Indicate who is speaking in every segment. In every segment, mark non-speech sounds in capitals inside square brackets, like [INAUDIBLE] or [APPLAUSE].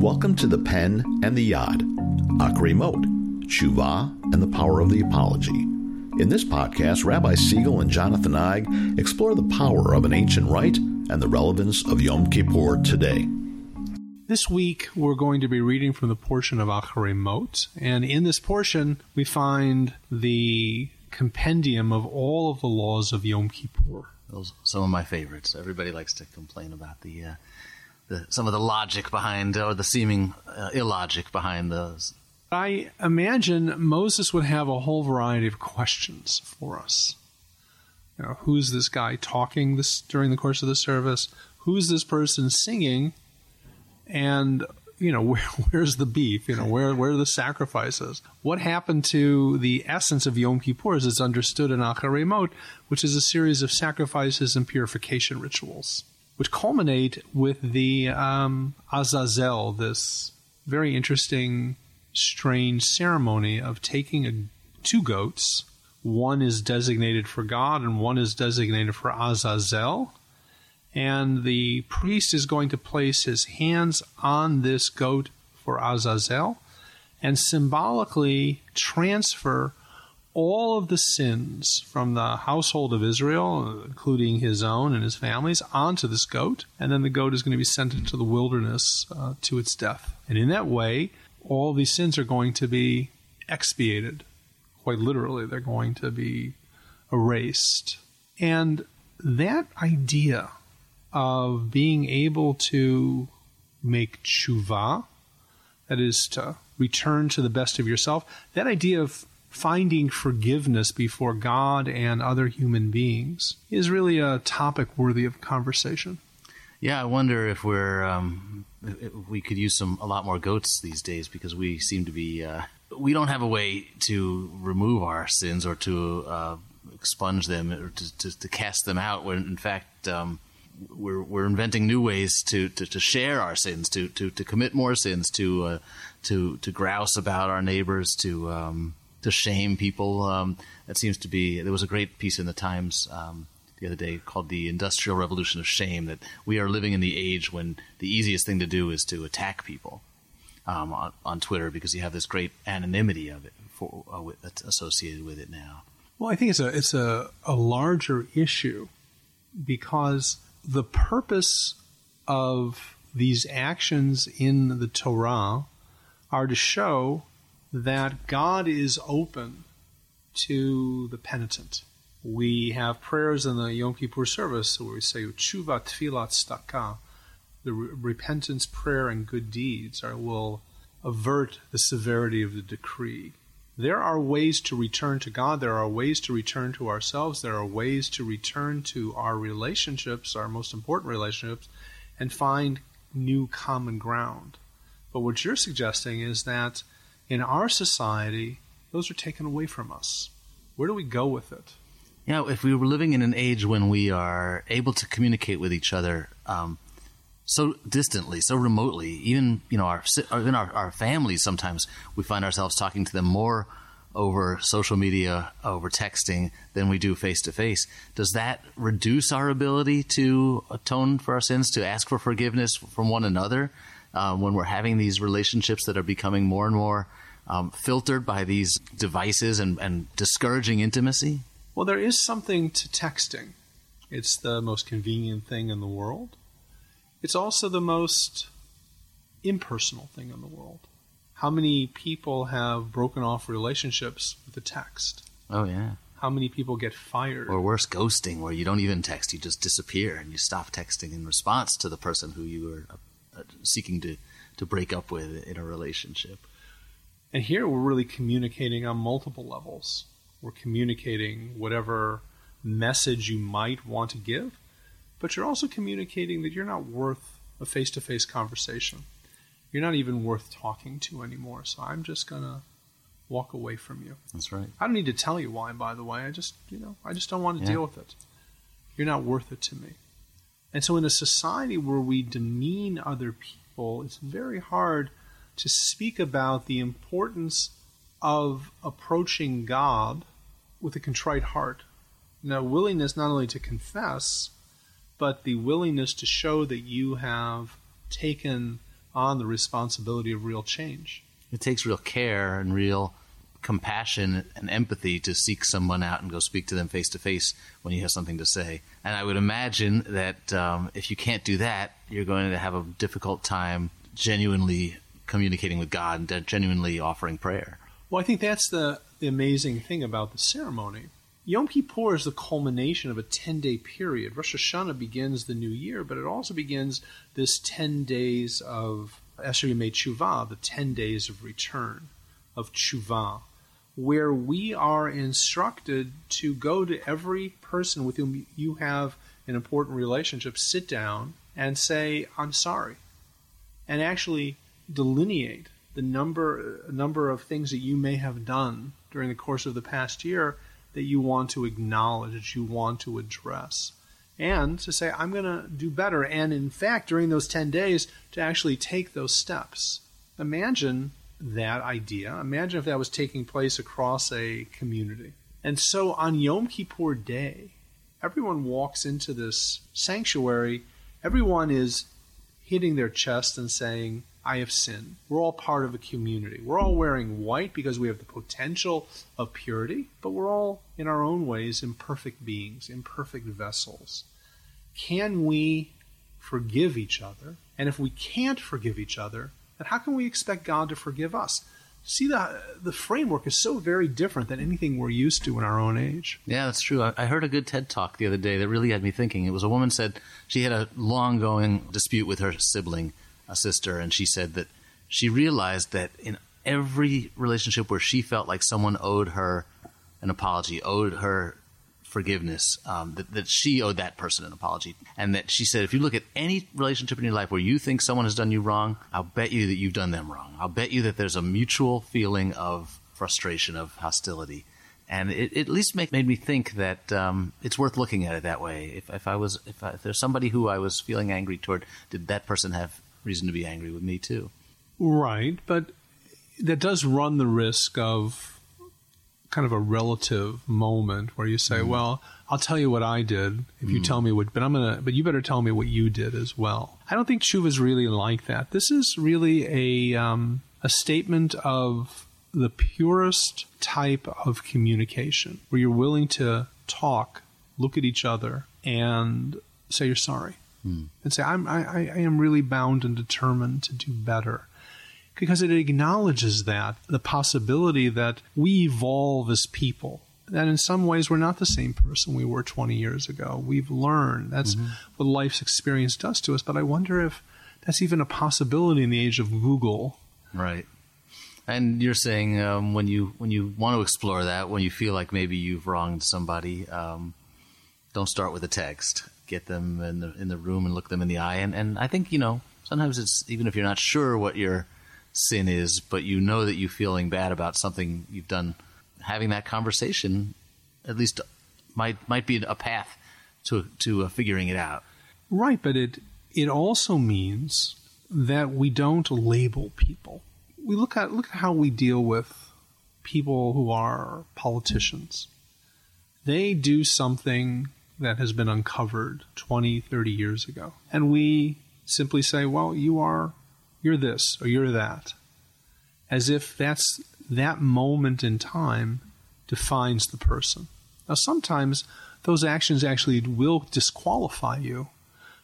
Speaker 1: Welcome to the Pen and the Yad, Acharei Mot, Tshuva, and the Power of the Apology. In this podcast, Rabbi Siegel and Jonathan Eig explore the power of an ancient rite and the relevance of Yom Kippur today.
Speaker 2: This week, we're going to be reading from the portion of Acharei Mot, and in this portion, we find the compendium of all of the laws of Yom Kippur.
Speaker 3: Those are some of my favorites. Everybody likes to complain about the, uh, the some of the logic behind, or the seeming uh, illogic behind those.
Speaker 2: I imagine Moses would have a whole variety of questions for us. You know, who's this guy talking this during the course of the service? Who's this person singing? And you know, [LAUGHS] where, where's the beef? You know, where where are the sacrifices? What happened to the essence of Yom Kippur as it's understood in Acharei Mot, which is a series of sacrifices and purification rituals, which culminate with the um, Azazel, this very interesting, strange ceremony of taking a, two goats. One is designated for God and one is designated for Azazel and the priest is going to place his hands on this goat for Azazel and symbolically transfer all of the sins from the household of Israel, including his own and his family's, onto this goat. And then the goat is going to be sent into the wilderness uh, to its death. And in that way, all these sins are going to be expiated. Quite literally, they're going to be erased. And that idea of being able to make tshuva, that is to return to the best of yourself, that idea of finding forgiveness before God and other human beings is really a topic worthy of conversation.
Speaker 3: Yeah, I wonder if we're um, if we could use some a lot more goats these days because we seem to be uh, we don't have a way to remove our sins or to uh, expunge them or to, to, to, cast them out. When in fact um, we're we're inventing new ways to, to, to, share our sins, to, to, to commit more sins, to uh, to to grouse about our neighbors, to um, to shame people. Um, that seems to be. There was a great piece in the Times um, the other day called "The Industrial Revolution of Shame." That we are living in the age when the easiest thing to do is to attack people um, on, on, Twitter because you have this great anonymity of it for, uh, with, associated with it now.
Speaker 2: Well, I think it's a it's a, a larger issue because the purpose of these actions in the Torah are to show that God is open to the penitent. We have prayers in the Yom Kippur service where we say Tshuva Tfila Tzedaka. The re- repentance, prayer, and good deeds are, will avert the severity of the decree. There are ways to return to God. There are ways to return to ourselves. There are ways to return to our relationships, our most important relationships, and find new common ground. But what you're suggesting is that in our society, those are taken away from us. Where do we go with it?
Speaker 3: Know, if we were living in an age when we are able to communicate with each other um, so distantly, so remotely. Even you know our even our, our families. Sometimes we find ourselves talking to them more over social media, over texting, than we do face to face. Does that reduce our ability to atone for our sins, to ask for forgiveness from one another uh, when we're having these relationships that are becoming more and more um, filtered by these devices and, and discouraging intimacy?
Speaker 2: Well, there is something to texting. It's the most convenient thing in the world. It's also the most impersonal thing in the world. How many people have broken off relationships with a text?
Speaker 3: Oh, yeah.
Speaker 2: How many people get fired?
Speaker 3: Or worse, ghosting, where you don't even text, you just disappear and you stop texting in response to the person who you were seeking to, to break up with in a relationship.
Speaker 2: And here we're really communicating on multiple levels. We're communicating whatever message you might want to give, but you're also communicating that you're not worth a face to face conversation. You're not even worth talking to anymore. So I'm just going to walk away from you.
Speaker 3: That's right.
Speaker 2: I don't need to tell you why, by the way. I just, you know, I just don't want to yeah. deal with it. You're not worth it to me. And so in a society where we demean other people, it's very hard to speak about the importance of approaching God with a contrite heart. Now, willingness not only to confess, but the willingness to show that you have taken on the responsibility of real change.
Speaker 3: It takes real care and real compassion and empathy to seek someone out and go speak to them face to face when you have something to say. And I would imagine that um, if you can't do that, you're going to have a difficult time genuinely communicating with God and genuinely offering prayer.
Speaker 2: Well, I think that's the, the amazing thing about the ceremony. Yom Kippur is the culmination of a 10 day period. Rosh Hashanah begins the new year, but it also begins this 10 days of Aseret Yemei Tshuva, the 10 days of return, of Tshuva, where we are instructed to go to every person with whom you have an important relationship, sit down and say, I'm sorry, and actually delineate the number, number of things that you may have done during the course of the past year that you want to acknowledge, that you want to address. And to say, I'm going to do better. And in fact, during those 10 days, to actually take those steps. Imagine that idea. Imagine if that was taking place across a community. And so on Yom Kippur Day, everyone walks into this sanctuary. Everyone is hitting their chest and saying, I have sinned. We're all part of a community. We're all wearing white because we have the potential of purity, but we're all, in our own ways, imperfect beings, imperfect vessels. Can we forgive each other? And if we can't forgive each other, then how can we expect God to forgive us? See, the, the framework is so very different than anything we're used to in our own age.
Speaker 3: Yeah, that's true. I, I heard a good TED talk the other day that really had me thinking. It was a woman said she had a long going dispute with her sibling a sister, and she said that she realized that in every relationship where she felt like someone owed her an apology, owed her forgiveness, um, that, that she owed that person an apology. And that she said, if you look at any relationship in your life where you think someone has done you wrong, I'll bet you that you've done them wrong. I'll bet you that there's a mutual feeling of frustration, of hostility. And it, it at least make, made me think that um, it's worth looking at it that way. If, if I was, if, I, if there's somebody who I was feeling angry toward, did that person have reason to be angry with me too.
Speaker 2: Right, but that does run the risk of kind of a relative moment where you say, mm. "Well, I'll tell you what I did if you mm. tell me what, but I'm gonna, but you better tell me what you did as well." I don't think tshuva is really like that. This is really a um, a statement of the purest type of communication, where you're willing to talk, look at each other, and say you're sorry mm. and say, I'm, I, I am really bound and determined to do better. Because it acknowledges that, the possibility that we evolve as people, that in some ways we're not the same person we were 20 years ago. We've learned. That's mm-hmm. what life's experience does to us. But I wonder if that's even a possibility in the age of Google.
Speaker 3: Right. And you're saying um, when you when you want to explore that, when you feel like maybe you've wronged somebody, um, don't start with a text get them in the in the room and look them in the eye. And and I think you know sometimes it's even if you're not sure what your sin is, but you know that you're feeling bad about something you've done. Having that conversation at least might might be a path to to uh, figuring it out.
Speaker 2: Right, but it it also means that we don't label people. We look at look at how we deal with people who are politicians. They do something that has been uncovered 20, 30 years ago. And we simply say, well, you are, you're this or you're that. As if that's that moment in time defines the person. Now, sometimes those actions actually will disqualify you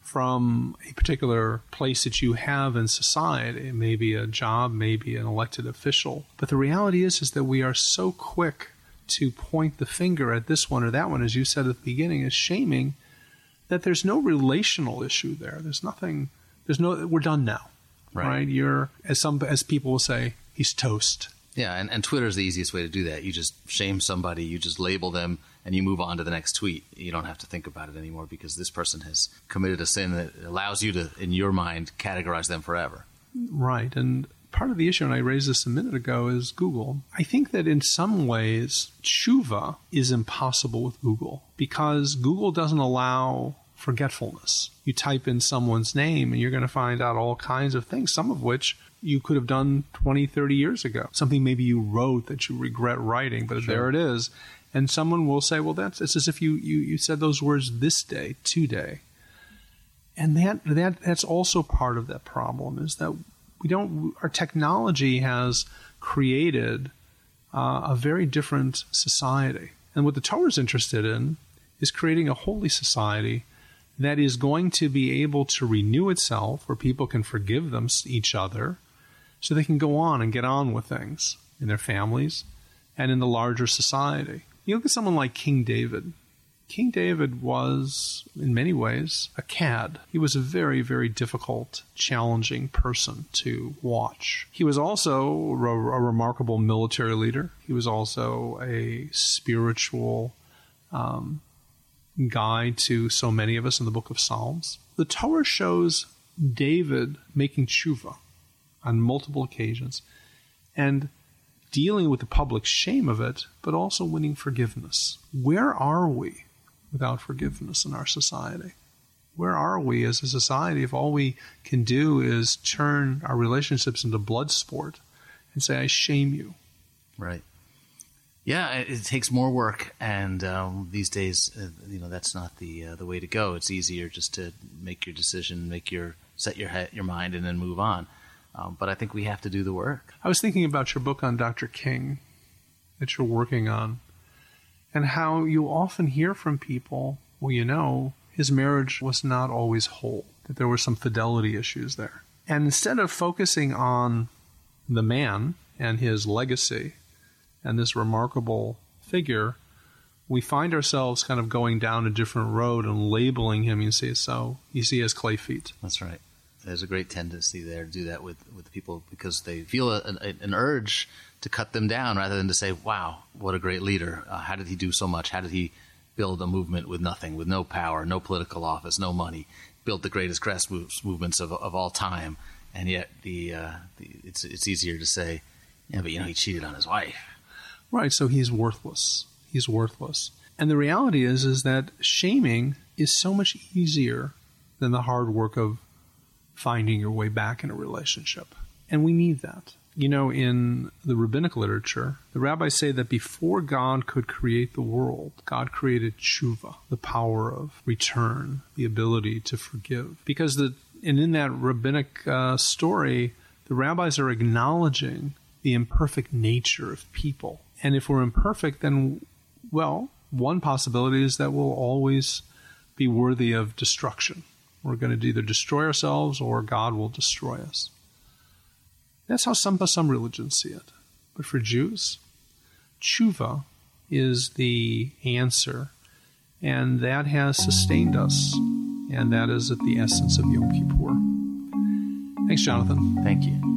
Speaker 2: from a particular place that you have in society. It may be a job, maybe an elected official. But the reality is, is that we are so quick to point the finger at this one or that one, as you said at the beginning, is shaming that there's no relational issue there. There's nothing. There's no. We're done now, right? right? You're as some as people will say, he's toast.
Speaker 3: Yeah, and, and Twitter is the easiest way to do that. You just shame somebody, you just label them, and you move on to the next tweet. You don't have to think about it anymore because this person has committed a sin that allows you to, in your mind, categorize them forever.
Speaker 2: Right, and part of the issue, and I raised this a minute ago, is Google. I think that in some ways, tshuva is impossible with Google because Google doesn't allow forgetfulness. You type in someone's name and you're going to find out all kinds of things, some of which you could have done 20, 30 years ago. Something maybe you wrote that you regret writing, but sure. there it is. And someone will say, well, that's it's as if you, you, you said those words this day, today. And that, that that's also part of that problem is that We don't. Our technology has created uh, a very different society, and what the Torah is interested in is creating a holy society that is going to be able to renew itself, where people can forgive them each other, so they can go on and get on with things in their families and in the larger society. You look at someone like King David. King David was, in many ways, a cad. He was a very, very difficult, challenging person to watch. He was also a, a remarkable military leader. He was also a spiritual um, guide to so many of us in the book of Psalms. The Torah shows David making tshuva on multiple occasions and dealing with the public shame of it, but also winning forgiveness. Where are we without forgiveness in our society? Where are we as a society if all we can do is turn our relationships into blood sport and say, I shame you?
Speaker 3: Right. Yeah, it, takes more work, and um, these days, uh, you know, that's not the uh, the way to go. It's easier just to make your decision, make your set your head, your mind, and then move on. Um, but I think we have to do the work.
Speaker 2: I was thinking about your book on Dr. King that you're working on, and how you often hear from people, well, you know, his marriage was not always whole, that there were some fidelity issues there. And instead of focusing on the man and his legacy and this remarkable figure, we find ourselves kind of going down a different road and labeling him. You see, so you see, as clay feet.
Speaker 3: That's right there's a great tendency there to do that with, with people because they feel a, a, an urge to cut them down rather than to say, wow, what a great leader. Uh, how did he do so much? How did he build a movement with nothing, with no power, no political office, no money, built the greatest grassroots movements of, of all time? And yet the, uh, the, it's, it's easier to say, yeah, but you know, he cheated on his wife.
Speaker 2: Right. So he's worthless. He's worthless. And the reality is, is that shaming is so much easier than the hard work of finding your way back in a relationship. And we need that. You know, in the rabbinic literature, the rabbis say that before God could create the world, God created tshuva, the power of return, the ability to forgive. Because the and in that rabbinic uh, story, the rabbis are acknowledging the imperfect nature of people. And if we're imperfect, then, well, one possibility is that we'll always be worthy of destruction. We're going to either destroy ourselves or God will destroy us. That's how some, some religions see it. But for Jews, tshuva is the answer, and that has sustained us, and that is at the essence of Yom Kippur. Thanks, Jonathan.
Speaker 3: Thank you.